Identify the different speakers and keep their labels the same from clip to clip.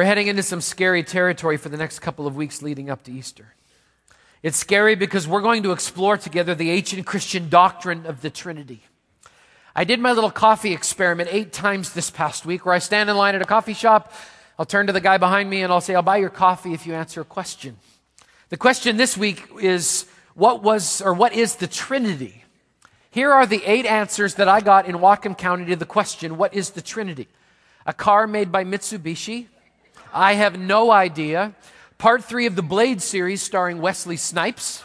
Speaker 1: We're heading into some scary territory for the next couple of weeks leading up to Easter. It's scary because we're going to explore together the ancient Christian doctrine of the Trinity. I did my little coffee experiment eight times this past week where I stand in line at a coffee shop. I'll turn to the guy behind me and I'll say, I'll buy your coffee if you answer a question. The question this week is, what was or what is the Trinity? Here are the eight answers that I got in Whatcom County to the question, what is the Trinity? A car made by Mitsubishi? I have no idea. Part three of the Blade series starring Wesley Snipes.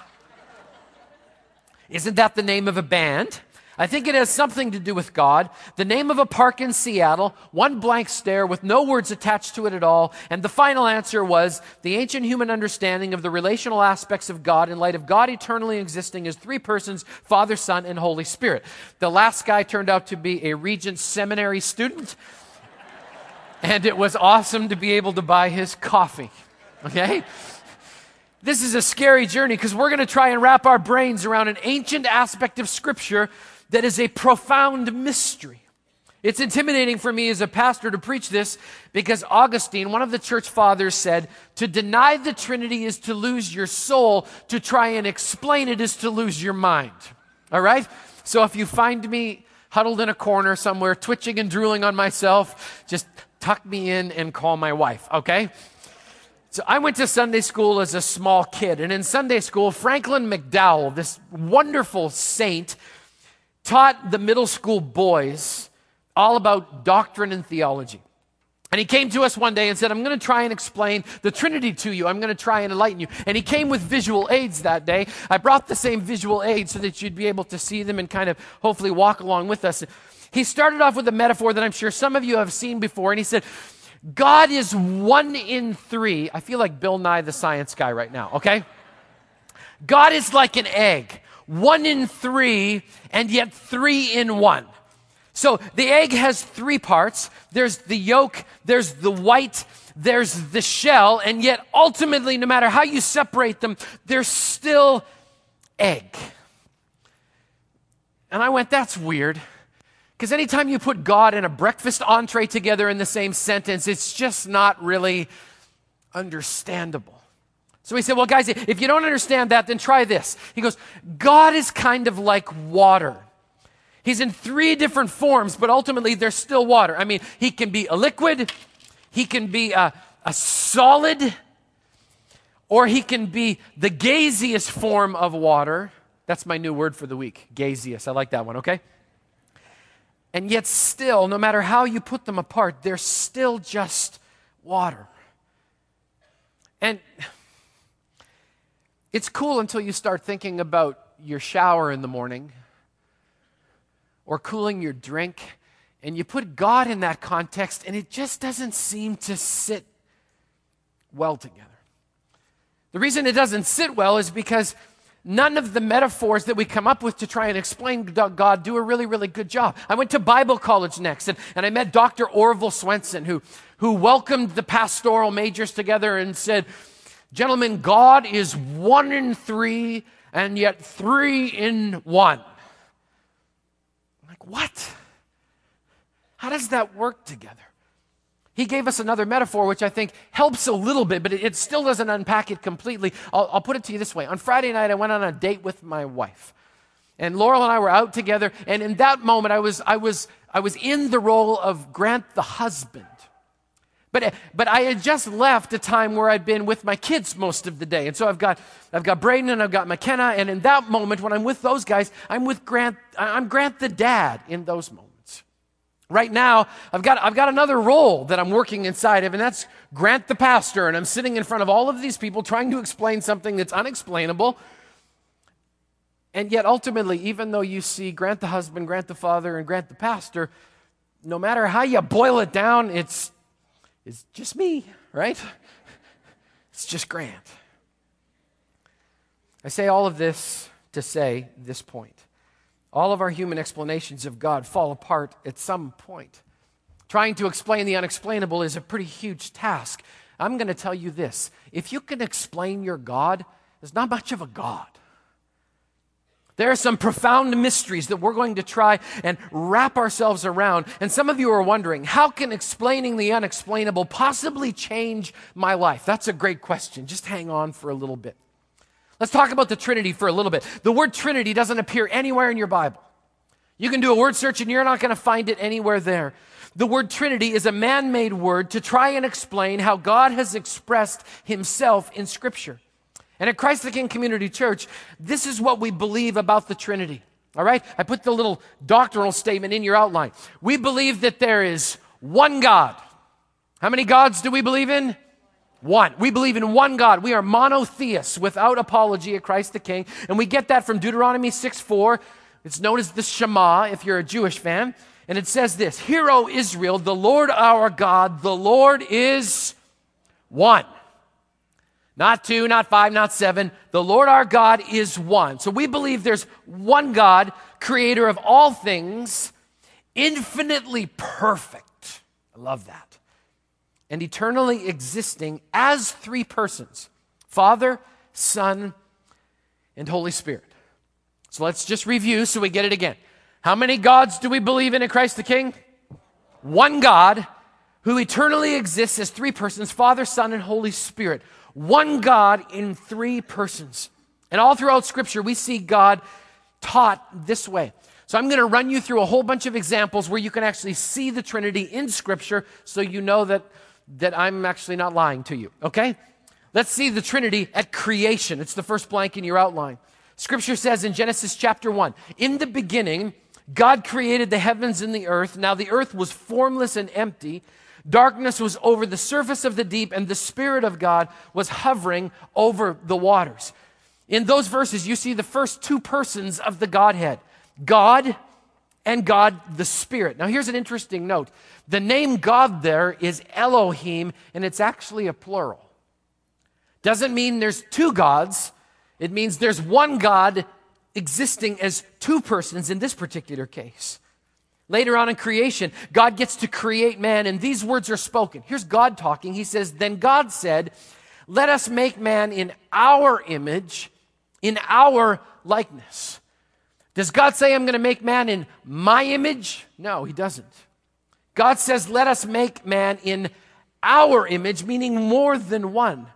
Speaker 1: Isn't that the name of a band? I think it has something to do with God. The name of a park in Seattle, one blank stare with no words attached to it at all. And the final answer was the ancient human understanding of the relational aspects of God in light of God eternally existing as three persons Father, Son, and Holy Spirit. The last guy turned out to be a Regent Seminary student. And it was awesome to be able to buy his coffee. Okay? This is a scary journey because we're going to try and wrap our brains around an ancient aspect of Scripture that is a profound mystery. It's intimidating for me as a pastor to preach this because Augustine, one of the church fathers, said, To deny the Trinity is to lose your soul, to try and explain it is to lose your mind. All right? So if you find me huddled in a corner somewhere, twitching and drooling on myself, just tuck me in and call my wife, okay? So I went to Sunday school as a small kid, and in Sunday school, Franklin McDowell, this wonderful saint, taught the middle school boys all about doctrine and theology. And he came to us one day and said, I'm going to try and explain the Trinity to you. I'm going to try and enlighten you. And he came with visual aids that day. I brought the same visual aids so that you'd be able to see them and kind of hopefully walk along with us. He started off with a metaphor that I'm sure some of you have seen before. And he said, God is one in three. I feel like Bill Nye, the science guy, right now, okay? God is like an egg one in three, and yet three in one. So the egg has three parts there's the yolk, there's the white, there's the shell, and yet ultimately, no matter how you separate them, they're still egg. And I went, that's weird. Because anytime you put God and a breakfast entree together in the same sentence, it's just not really understandable. So he said, Well, guys, if you don't understand that, then try this. He goes, God is kind of like water. He's in three different forms, but ultimately they're still water. I mean, he can be a liquid, he can be a, a solid, or he can be the gaseous form of water. That's my new word for the week, gaseous. I like that one, okay? And yet, still, no matter how you put them apart, they're still just water. And it's cool until you start thinking about your shower in the morning or cooling your drink, and you put God in that context, and it just doesn't seem to sit well together. The reason it doesn't sit well is because none of the metaphors that we come up with to try and explain God do a really, really good job. I went to Bible college next, and, and I met Dr. Orville Swenson, who, who welcomed the pastoral majors together and said, Gentlemen, God is one in three and yet three in one. I'm like, what? How does that work together? He gave us another metaphor, which I think helps a little bit, but it, it still doesn't unpack it completely. I'll, I'll put it to you this way. On Friday night, I went on a date with my wife. And Laurel and I were out together, and in that moment, I was, I was, I was in the role of Grant the husband. But, but I had just left a time where I'd been with my kids most of the day. And so I've got, I've got Braden and I've got McKenna. And in that moment, when I'm with those guys, I'm with Grant, I'm Grant the dad in those moments. Right now, I've got, I've got another role that I'm working inside of, and that's Grant the pastor. And I'm sitting in front of all of these people trying to explain something that's unexplainable. And yet, ultimately, even though you see Grant the husband, Grant the father, and Grant the pastor, no matter how you boil it down, it's is just me, right? It's just Grant. I say all of this to say this point. All of our human explanations of God fall apart at some point. Trying to explain the unexplainable is a pretty huge task. I'm going to tell you this if you can explain your God, there's not much of a God. There are some profound mysteries that we're going to try and wrap ourselves around. And some of you are wondering, how can explaining the unexplainable possibly change my life? That's a great question. Just hang on for a little bit. Let's talk about the Trinity for a little bit. The word Trinity doesn't appear anywhere in your Bible. You can do a word search and you're not going to find it anywhere there. The word Trinity is a man made word to try and explain how God has expressed himself in Scripture. And at Christ the King Community Church, this is what we believe about the Trinity. All right? I put the little doctrinal statement in your outline. We believe that there is one God. How many gods do we believe in? One. We believe in one God. We are monotheists without apology at Christ the King. And we get that from Deuteronomy 6 4. It's known as the Shema if you're a Jewish fan. And it says this Hear, O Israel, the Lord our God, the Lord is one. Not two, not five, not seven. The Lord our God is one. So we believe there's one God, creator of all things, infinitely perfect. I love that. And eternally existing as three persons Father, Son, and Holy Spirit. So let's just review so we get it again. How many gods do we believe in in Christ the King? One God who eternally exists as three persons Father, Son, and Holy Spirit one God in three persons. And all throughout Scripture, we see God taught this way. So I'm going to run you through a whole bunch of examples where you can actually see the Trinity in Scripture so you know that, that I'm actually not lying to you, okay? Let's see the Trinity at creation. It's the first blank in your outline. Scripture says in Genesis chapter 1 In the beginning, God created the heavens and the earth. Now the earth was formless and empty Darkness was over the surface of the deep, and the Spirit of God was hovering over the waters. In those verses, you see the first two persons of the Godhead God and God the Spirit. Now, here's an interesting note the name God there is Elohim, and it's actually a plural. Doesn't mean there's two gods, it means there's one God existing as two persons in this particular case. Later on in creation, God gets to create man, and these words are spoken. Here's God talking. He says, Then God said, Let us make man in our image, in our likeness. Does God say, I'm going to make man in my image? No, he doesn't. God says, Let us make man in our image, meaning more than one.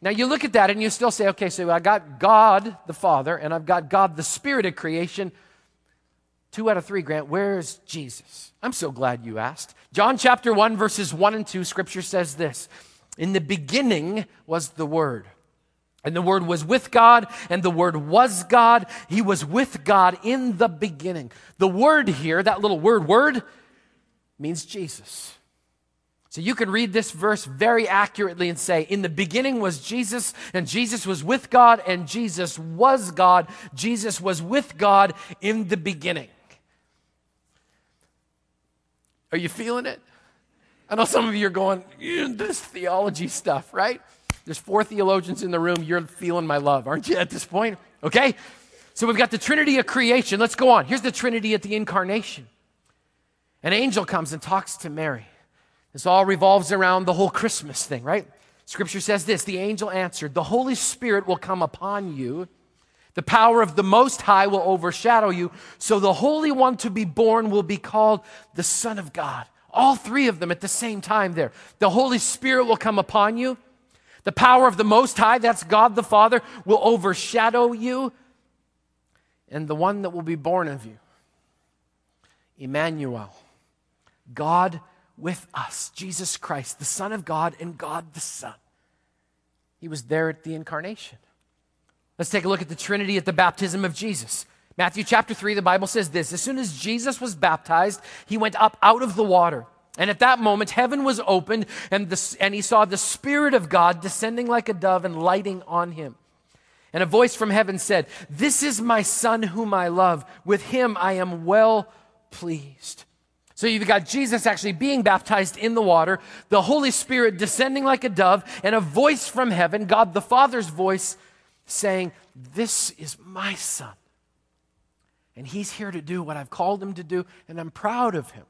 Speaker 1: Now you look at that and you still say, okay, so I got God the Father and I've got God the Spirit of creation. Two out of three, Grant. Where's Jesus? I'm so glad you asked. John chapter 1, verses 1 and 2, scripture says this In the beginning was the Word. And the Word was with God, and the Word was God. He was with God in the beginning. The word here, that little word, word, means Jesus. So you can read this verse very accurately and say, In the beginning was Jesus, and Jesus was with God, and Jesus was God. Jesus was with God in the beginning. Are you feeling it? I know some of you are going, this theology stuff, right? There's four theologians in the room. You're feeling my love, aren't you, at this point? Okay? So we've got the Trinity of creation. Let's go on. Here's the Trinity at the incarnation. An angel comes and talks to Mary. This all revolves around the whole Christmas thing, right? Scripture says this The angel answered, The Holy Spirit will come upon you the power of the Most High will overshadow you. So the Holy One to be born will be called the Son of God. All three of them at the same time there. The Holy Spirit will come upon you. The power of the Most High, that's God the Father, will overshadow you. And the one that will be born of you, Emmanuel, God with us, Jesus Christ, the Son of God and God the Son. He was there at the incarnation. Let's take a look at the Trinity at the baptism of Jesus. Matthew chapter 3, the Bible says this As soon as Jesus was baptized, he went up out of the water. And at that moment, heaven was opened, and, the, and he saw the Spirit of God descending like a dove and lighting on him. And a voice from heaven said, This is my Son whom I love. With him I am well pleased. So you've got Jesus actually being baptized in the water, the Holy Spirit descending like a dove, and a voice from heaven, God the Father's voice, saying, This is my son. And he's here to do what I've called him to do, and I'm proud of him.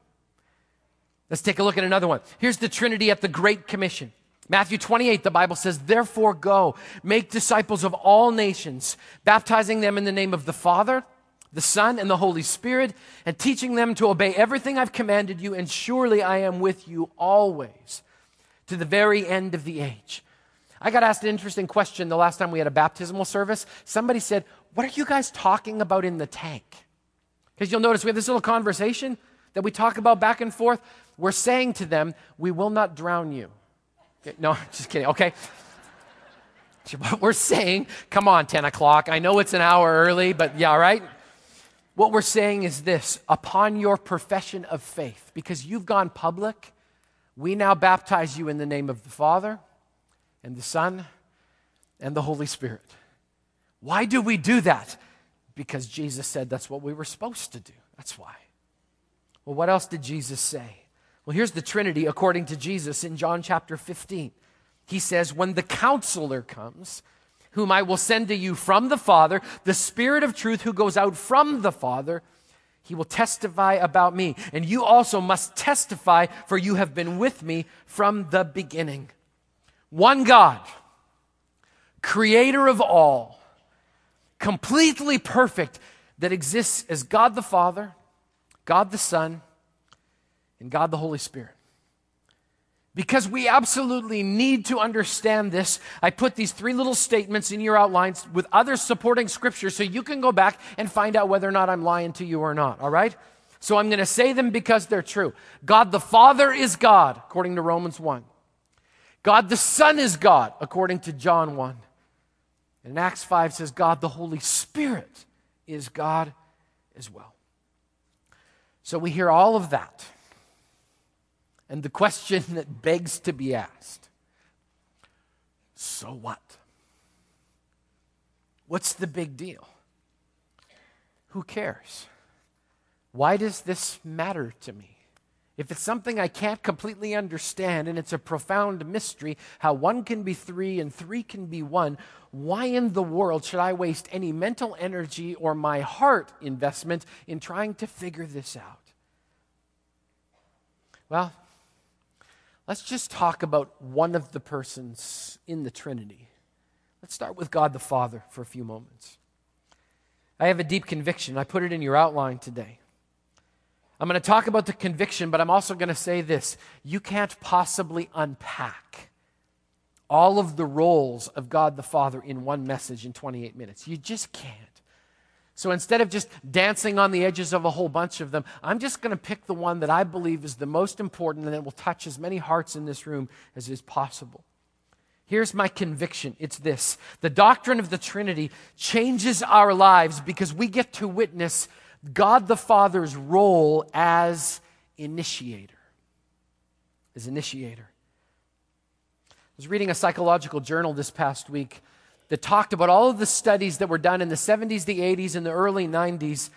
Speaker 1: Let's take a look at another one. Here's the Trinity at the Great Commission. Matthew 28, the Bible says, Therefore go, make disciples of all nations, baptizing them in the name of the Father, the Son, and the Holy Spirit, and teaching them to obey everything I've commanded you, and surely I am with you always to the very end of the age. I got asked an interesting question the last time we had a baptismal service. Somebody said, What are you guys talking about in the tank? Because you'll notice we have this little conversation that we talk about back and forth. We're saying to them, We will not drown you. Okay, no, just kidding. Okay. What we're saying, come on, 10 o'clock. I know it's an hour early, but yeah, right? What we're saying is this upon your profession of faith, because you've gone public, we now baptize you in the name of the Father and the Son and the Holy Spirit. Why do we do that? Because Jesus said that's what we were supposed to do. That's why. Well, what else did Jesus say? Well, here's the Trinity according to Jesus in John chapter 15. He says, When the counselor comes, whom I will send to you from the Father, the Spirit of truth who goes out from the Father, he will testify about me. And you also must testify, for you have been with me from the beginning. One God, creator of all, completely perfect, that exists as God the Father, God the Son, and God the Holy Spirit. Because we absolutely need to understand this, I put these three little statements in your outlines with other supporting scripture so you can go back and find out whether or not I'm lying to you or not, all right? So I'm going to say them because they're true. God the Father is God, according to Romans 1. God the Son is God, according to John 1. And Acts 5 says God the Holy Spirit is God as well. So we hear all of that. And the question that begs to be asked so what? What's the big deal? Who cares? Why does this matter to me? If it's something I can't completely understand and it's a profound mystery, how one can be three and three can be one, why in the world should I waste any mental energy or my heart investment in trying to figure this out? Well, Let's just talk about one of the persons in the Trinity. Let's start with God the Father for a few moments. I have a deep conviction. I put it in your outline today. I'm going to talk about the conviction, but I'm also going to say this. You can't possibly unpack all of the roles of God the Father in one message in 28 minutes. You just can't. So instead of just dancing on the edges of a whole bunch of them, I'm just going to pick the one that I believe is the most important and that will touch as many hearts in this room as is possible. Here's my conviction it's this the doctrine of the Trinity changes our lives because we get to witness God the Father's role as initiator. As initiator. I was reading a psychological journal this past week that talked about all of the studies that were done in the 70s, the 80s, and the early 90s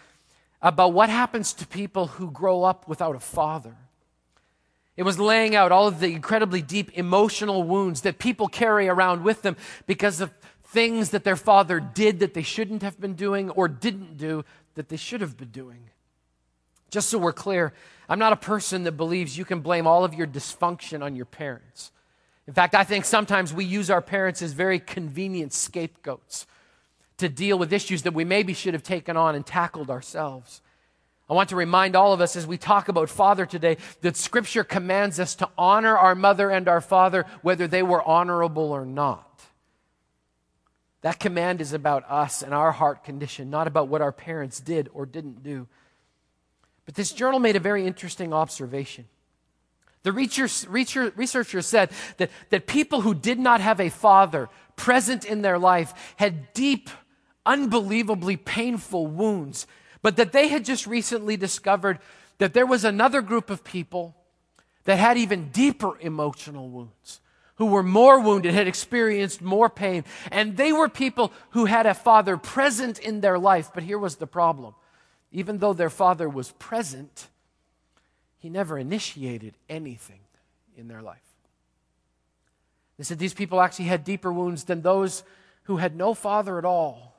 Speaker 1: about what happens to people who grow up without a father. It was laying out all of the incredibly deep emotional wounds that people carry around with them because of things that their father did that they shouldn't have been doing or didn't do that they should have been doing. Just so we're clear, I'm not a person that believes you can blame all of your dysfunction on your parents. In fact, I think sometimes we use our parents as very convenient scapegoats to deal with issues that we maybe should have taken on and tackled ourselves. I want to remind all of us as we talk about father today that scripture commands us to honor our mother and our father whether they were honorable or not. That command is about us and our heart condition, not about what our parents did or didn't do. But this journal made a very interesting observation. The researchers said that, that people who did not have a father present in their life had deep, unbelievably painful wounds, but that they had just recently discovered that there was another group of people that had even deeper emotional wounds, who were more wounded, had experienced more pain. And they were people who had a father present in their life. But here was the problem even though their father was present, he never initiated anything in their life. They said these people actually had deeper wounds than those who had no father at all.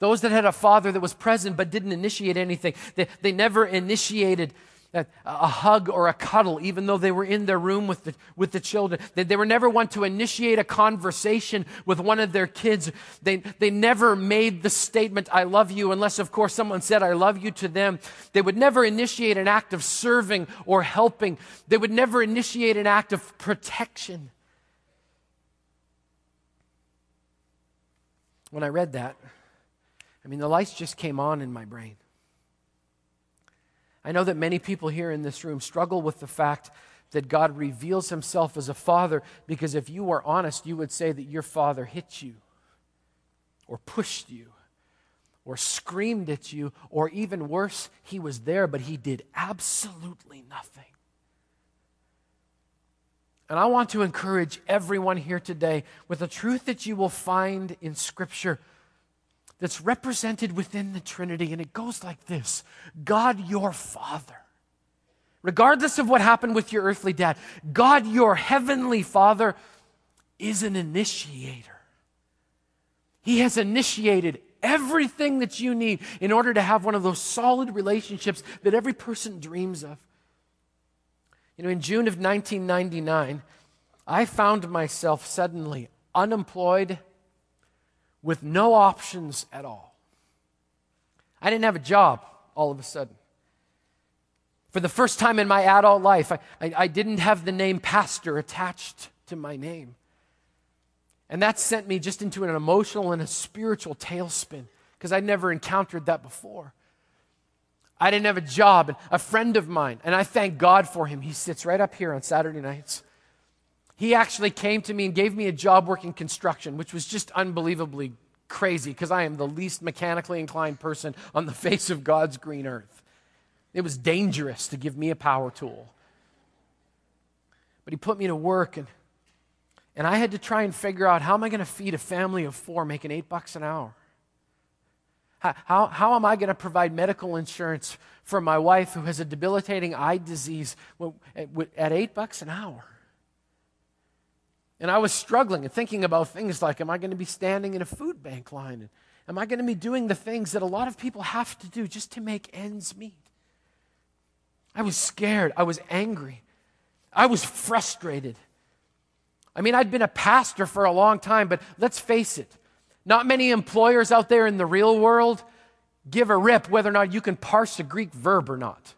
Speaker 1: Those that had a father that was present but didn't initiate anything. They, they never initiated a, hug or a cuddle, even though they were in their room with the, with the children. They, they were never one to initiate a conversation with one of their kids. They, they never made the statement, I love you, unless, of course, someone said, I love you to them. They would never initiate an act of serving or helping. They would never initiate an act of protection. When I read that, I mean, the lights just came on in my brain. I know that many people here in this room struggle with the fact that God reveals himself as a father because if you were honest, you would say that your father hit you or pushed you or screamed at you, or even worse, he was there, but he did absolutely nothing. And I want to encourage everyone here today with the truth that you will find in Scripture that's represented within the Trinity, and it goes like this God, your Father. Regardless of what happened with your earthly dad, God, your heavenly Father, is an initiator. He has initiated everything that you need in order to have one of those solid relationships that every person dreams of. You know, in June of 1999, I found myself suddenly unemployed with no options at all. I didn't have a job all of a sudden. For the first time in my adult life, I, I, I, didn't have the name pastor attached to my name. And that sent me just into an emotional and a spiritual tailspin because I'd never encountered that before. I didn't have a job. And a friend of mine, and I thank God for him, he sits right up here on Saturday nights. He actually came to me and gave me a job working construction, which was just unbelievably crazy because I am the least mechanically inclined person on the face of God's green earth. It was dangerous to give me a power tool. But he put me to work and and I had to try and figure out how am I going to feed a family of four making eight bucks an hour? How, how, how am I going to provide medical insurance for my wife who has a debilitating eye disease at eight bucks an hour? And I was struggling and thinking about things like Am I going to be standing in a food bank line? And am I going to be doing the things that a lot of people have to do just to make ends meet? I was scared. I was angry. I was frustrated. I mean, I'd been a pastor for a long time, but let's face it, not many employers out there in the real world give a rip whether or not you can parse a Greek verb or not.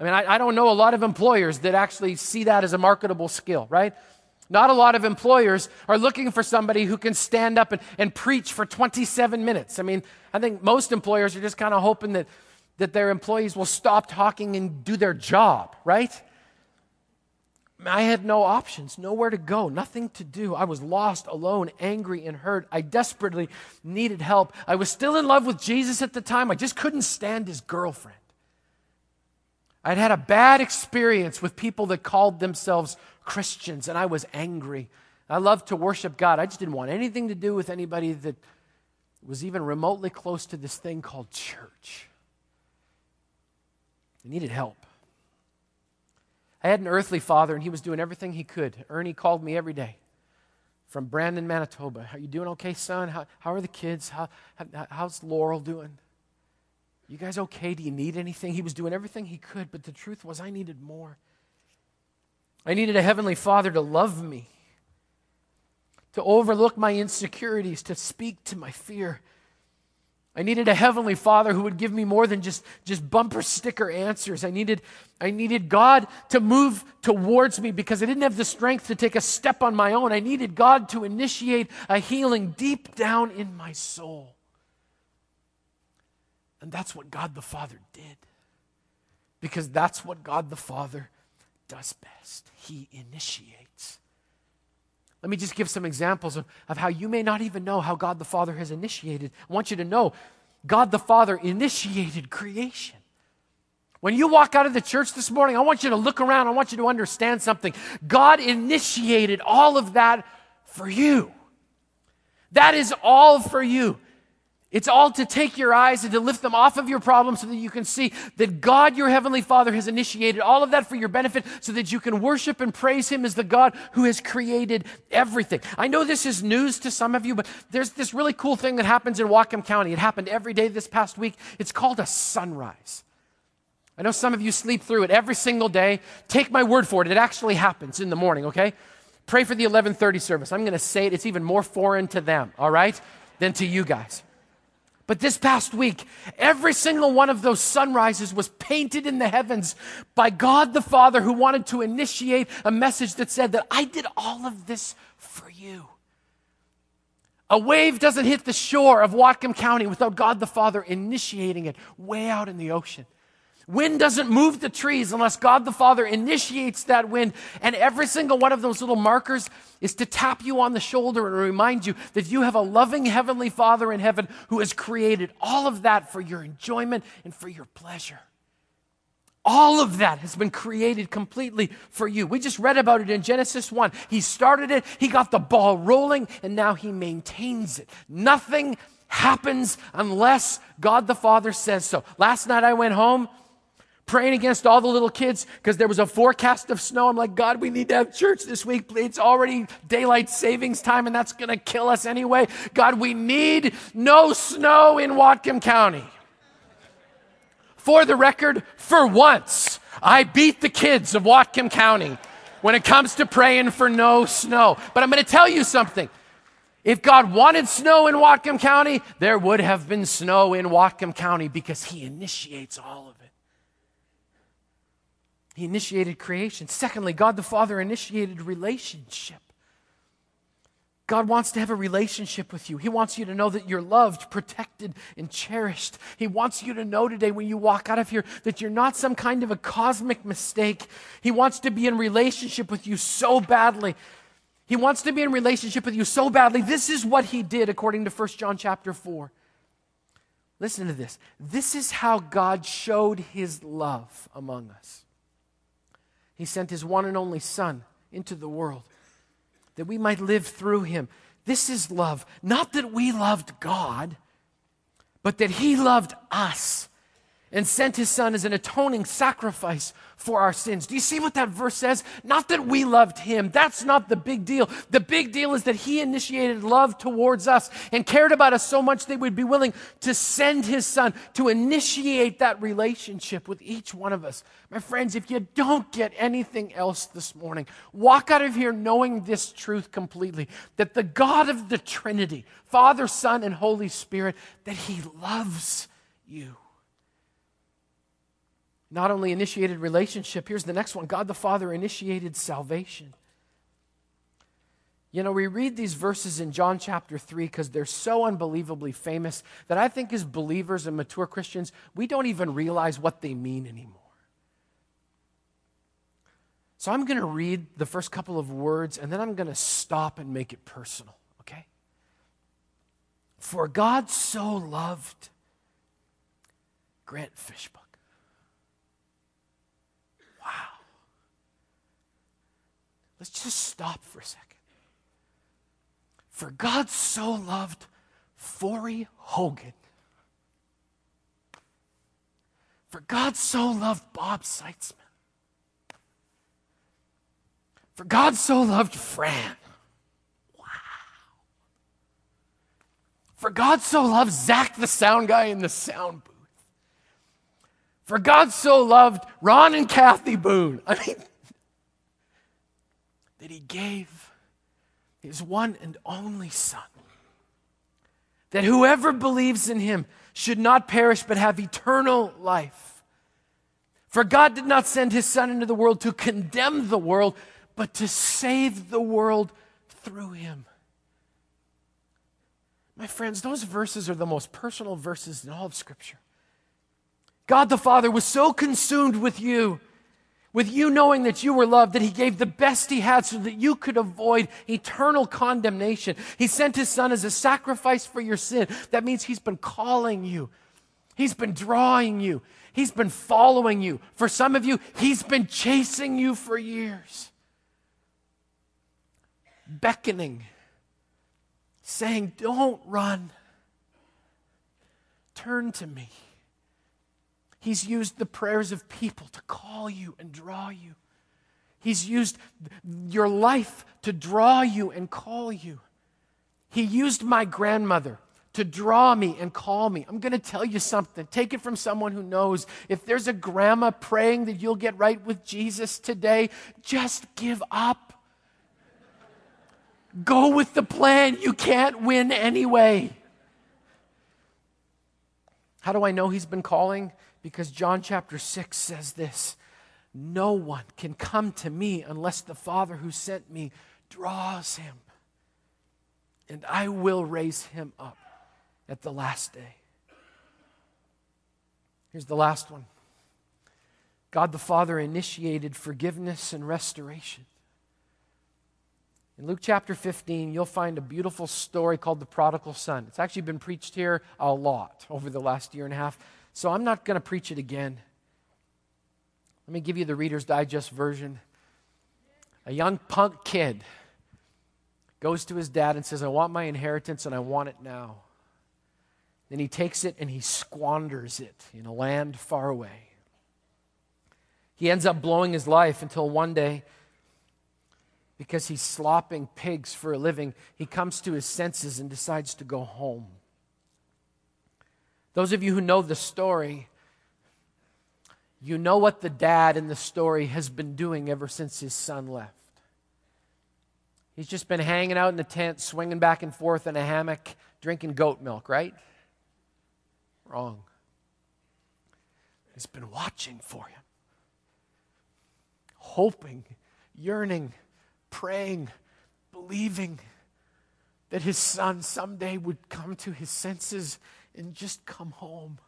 Speaker 1: I mean, I, I don't know a lot of employers that actually see that as a marketable skill, right? Not a lot of employers are looking for somebody who can stand up and, and preach for 27 minutes. I mean, I think most employers are just kind of hoping that, that their employees will stop talking and do their job, right? I had no options, nowhere to go, nothing to do. I was lost, alone, angry, and hurt. I desperately needed help. I was still in love with Jesus at the time. I just couldn't stand his girlfriend. I'd had a bad experience with people that called themselves Christians, and I was angry. I loved to worship God. I just didn't want anything to do with anybody that was even remotely close to this thing called church. I needed help. I had an earthly father, and he was doing everything he could. Ernie called me every day from Brandon, Manitoba. Are you doing okay, son? How, how are the kids? How, how, how's Laurel doing? You guys okay? Do you need anything? He was doing everything he could, but the truth was, I needed more. I needed a heavenly father to love me, to overlook my insecurities, to speak to my fear. I needed a heavenly father who would give me more than just, just bumper sticker answers. I needed, I needed God to move towards me because I didn't have the strength to take a step on my own. I needed God to initiate a healing deep down in my soul. And that's what God the Father did. Because that's what God the Father does best. He initiates. Let me just give some examples of, of how you may not even know how God the Father has initiated. I want you to know God the Father initiated creation. When you walk out of the church this morning, I want you to look around. I want you to understand something. God initiated all of that for you. That is all for you. It's all to take your eyes and to lift them off of your problems so that you can see that God, your Heavenly Father, has initiated all of that for your benefit so that you can worship and praise Him as the God who has created everything. I know this is news to some of you, but there's this really cool thing that happens in Whatcom County. It happened every day this past week. It's called a sunrise. I know some of you sleep through it every single day. Take my word for it. It actually happens in the morning, okay? Pray for the 11:30 service. I'm going to say it. It's even more foreign to them, all right, than to you guys. But this past week, every single one of those sunrises was painted in the heavens by God the Father who wanted to initiate a message that said that I did all of this for you. A wave doesn't hit the shore of Whatcom County without God the Father initiating it way out in the ocean. Wind doesn't move the trees unless God the Father initiates that wind. And every single one of those little markers is to tap you on the shoulder and remind you that you have a loving Heavenly Father in heaven who has created all of that for your enjoyment and for your pleasure. All of that has been created completely for you. We just read about it in Genesis 1. He started it, he got the ball rolling, and now he maintains it. Nothing happens unless God the Father says so. Last night I went home praying against all the little kids because there was a forecast of snow. I'm like, God, we need to have church this week. It's already daylight savings time and that's going to kill us anyway. God, we need no snow in Whatcom County. For the record, for once, I beat the kids of Whatcom County when it comes to praying for no snow. But I'm going to tell you something. If God wanted snow in Whatcom County, there would have been snow in Whatcom County because He initiates all of it. He initiated creation. Secondly, God the Father initiated relationship. God wants to have a relationship with you. He wants you to know that you're loved, protected, and cherished. He wants you to know today when you walk out of here that you're not some kind of a cosmic mistake. He wants to be in relationship with you so badly. He wants to be in relationship with you so badly. This is what he did according to 1 John chapter 4. Listen to this. This is how God showed his love among us. He sent his one and only Son into the world that we might live through him. This is love. Not that we loved God, but that he loved us and sent his son as an atoning sacrifice for our sins. Do you see what that verse says? Not that we loved him. That's not the big deal. The big deal is that he initiated love towards us and cared about us so much that we'd be willing to send his son to initiate that relationship with each one of us. My friends, if you don't get anything else this morning, walk out of here knowing this truth completely that the God of the Trinity, Father, Son, and Holy Spirit, that he loves you not only initiated relationship, here's the next one God the Father initiated salvation. You know, we read these verses in John chapter 3 because they're so unbelievably famous that I think as believers and mature Christians, we don't even realize what they mean anymore. So I'm going to read the first couple of words and then I'm going to stop and make it personal, okay? For God so loved Grant Fishbook. Let's just stop for a second. For God so loved Forey Hogan. For God so loved Bob Seitzman. For God so loved Fran. Wow. For God so loved Zach, the sound guy in the sound booth. For God so loved Ron and Kathy Boone. I mean, that he gave his one and only Son. That whoever believes in him should not perish but have eternal life. For God did not send his Son into the world to condemn the world, but to save the world through him. My friends, those verses are the most personal verses in all of Scripture. God the Father was so consumed with you with you knowing that you were loved, that He gave the best He had so that you could avoid eternal condemnation. He sent His Son as a sacrifice for your sin. That means He's been calling you, He's been drawing you, He's been following you. For some of you, He's been chasing you for years, beckoning, saying, Don't run, turn to me. He's used the prayers of people to call you and draw you. He's used your life to draw you and call you. He used my grandmother to draw me and call me. I'm going to tell you something. Take it from someone who knows. If there's a grandma praying that you'll get right with Jesus today, just give up. Go with the plan. You can't win anyway. How do I know he's been calling? Because John chapter 6 says this No one can come to me unless the Father who sent me draws him, and I will raise him up at the last day. Here's the last one God the Father initiated forgiveness and restoration. In Luke chapter 15, you'll find a beautiful story called the prodigal son. It's actually been preached here a lot over the last year and a half, so I'm not going to preach it again. Let me give you the Reader's Digest version. A young punk kid goes to his dad and says, I want my inheritance and I want it now. Then he takes it and he squanders it in a land far away. He ends up blowing his life until one day, because he's slopping pigs for a living, he comes to his senses and decides to go home. Those of you who know the story, you know what the dad in the story has been doing ever since his son left. He's just been hanging out in the tent, swinging back and forth in a hammock, drinking goat milk, right? Wrong. He's been watching for him, hoping, yearning, praying, believing that his son someday would come to his senses and just come home.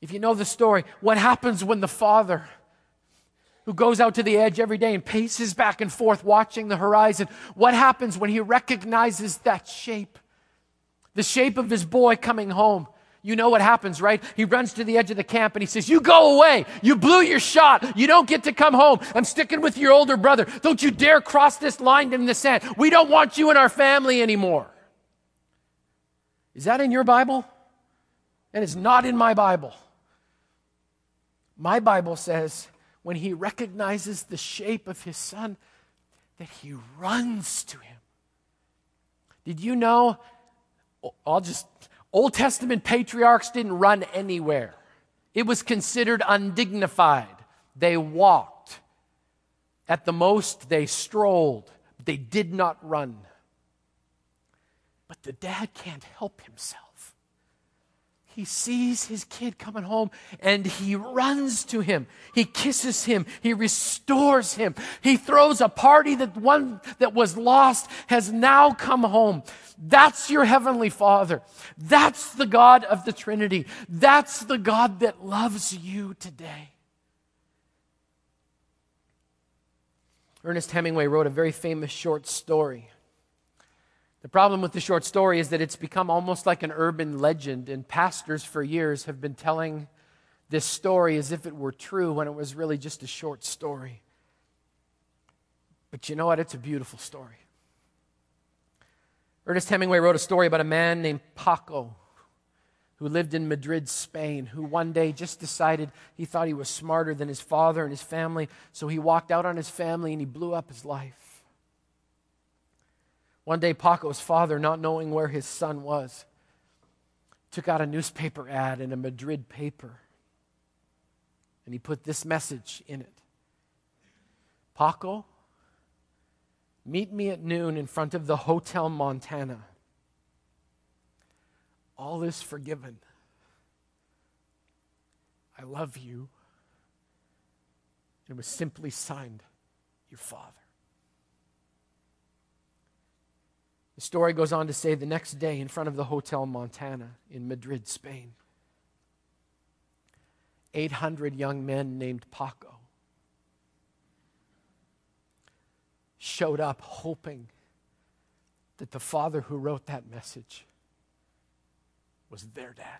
Speaker 1: If you know the story, what happens when the father who goes out to the edge every day and paces back and forth watching the horizon, what happens when he recognizes that shape? The shape of his boy coming home. You know what happens, right? He runs to the edge of the camp and he says, You go away. You blew your shot. You don't get to come home. I'm sticking with your older brother. Don't you dare cross this line in the sand. We don't want you in our family anymore. Is that in your Bible? And it's not in my Bible. My Bible says when he recognizes the shape of his son that he runs to him. Did you know? I'll just Old Testament patriarchs didn't run anywhere, it was considered undignified. They walked. At the most, they strolled. They did not run. But the dad can't help himself he sees his kid coming home and he runs to him. He kisses him. He restores him. He throws a party that one that was lost has now come home. That's your heavenly father. That's the God of the Trinity. That's the God that loves you today. Ernest Hemingway wrote a very famous short story the problem with the short story is that it's become almost like an urban legend, and pastors for years have been telling this story as if it were true when it was really just a short story. But you know what? It's a beautiful story. Ernest Hemingway wrote a story about a man named Paco who lived in Madrid, Spain, who one day just decided he thought he was smarter than his father and his family, so he walked out on his family and he blew up his life. One day, Paco's father, not knowing where his son was, took out a newspaper ad in a Madrid paper and he put this message in it Paco, meet me at noon in front of the Hotel Montana. All is forgiven. I love you. It was simply signed, Your Father. The story goes on to say the next day, in front of the Hotel Montana in Madrid, Spain, 800 young men named Paco showed up hoping that the father who wrote that message was their dad.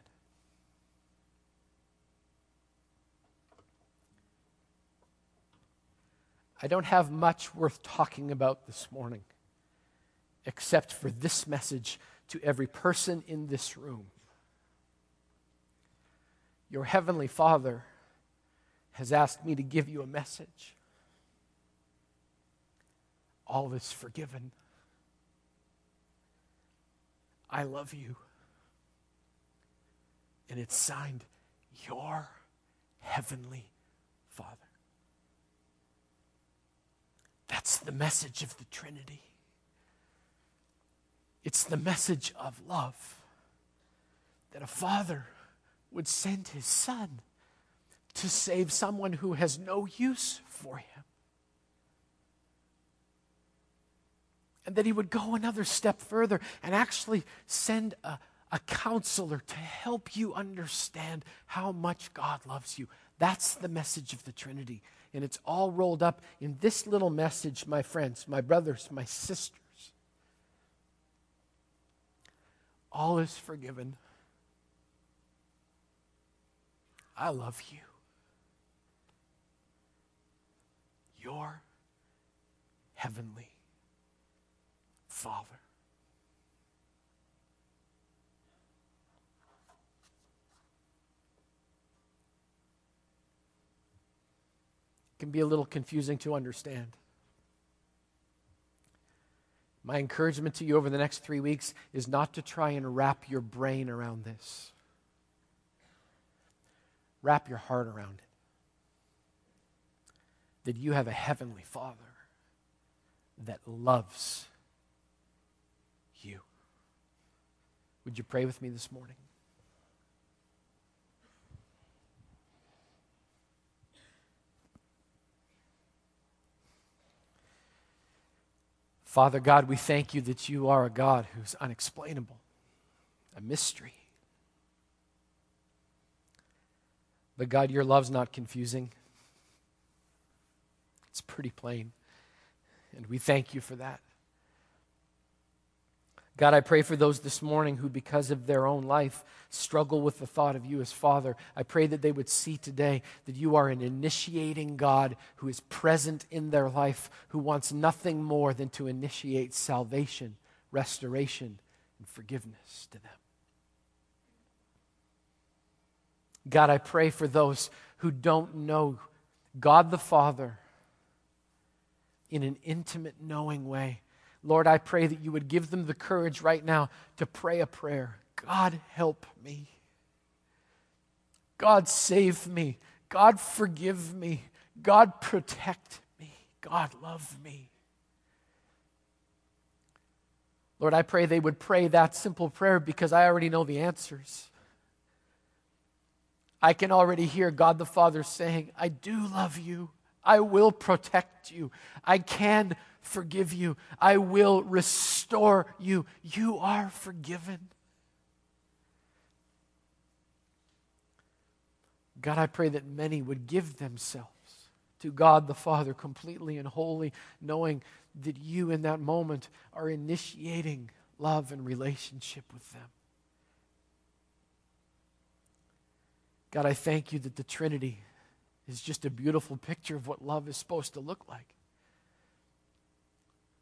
Speaker 1: I don't have much worth talking about this morning except for this message to every person in this room. Your Heavenly Father has asked me to give you a message. All is forgiven. I love you. And it's signed, Your Heavenly Father. That's the message of the Trinity. It's the message of love that a father would send his son to save someone who has no use for him. And that he would go another step further and actually send a, a counselor to help you understand how much God loves you. That's the message of the Trinity. And it's all rolled up in this little message, my friends, my brothers, my sisters. All is forgiven. I love you. Your heavenly Father. can be a little confusing to understand. My encouragement to you over the next three weeks is not to try and wrap your brain around this. Wrap your heart around it. That you have a heavenly Father that loves you. Would you pray with me this morning? Father God, we thank you that you are a God who's unexplainable, a mystery. But God, your love's not confusing. It's pretty plain. And we thank you for that. God, I pray for those this morning who, because of their own life, struggle with the thought of you as Father. I pray that they would see today that you are an initiating God who is present in their life, who wants nothing more than to initiate salvation, restoration, and forgiveness to them. God, I pray for those who don't know God the Father in an intimate, knowing way. Lord, I pray that you would give them the courage right now to pray a prayer God, help me. God, save me. God, forgive me. God, protect me. God, love me. Lord, I pray they would pray that simple prayer because I already know the answers. I can already hear God the Father saying, I do love you. I will protect you. I can forgive you. I will restore you. You are forgiven. God, I pray that many would give themselves to God the Father completely and wholly, knowing that you in that moment are initiating love and relationship with them. God, I thank you that the Trinity is just a beautiful picture of what love is supposed to look like.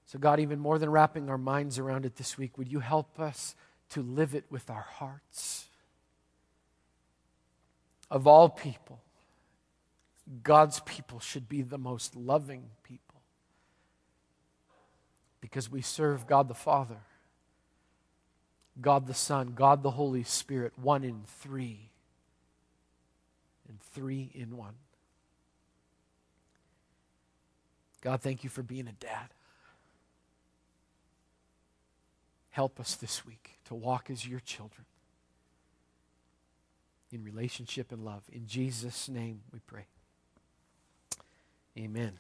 Speaker 1: So, God, even more than wrapping our minds around it this week, would you help us to live it with our hearts? Of all people, God's people should be the most loving people because we serve God the Father, God the Son, God the Holy Spirit, one in three, and three in one. God, thank you for being a dad. Help us this week to walk as your children in relationship and love. In Jesus' name we pray. Amen.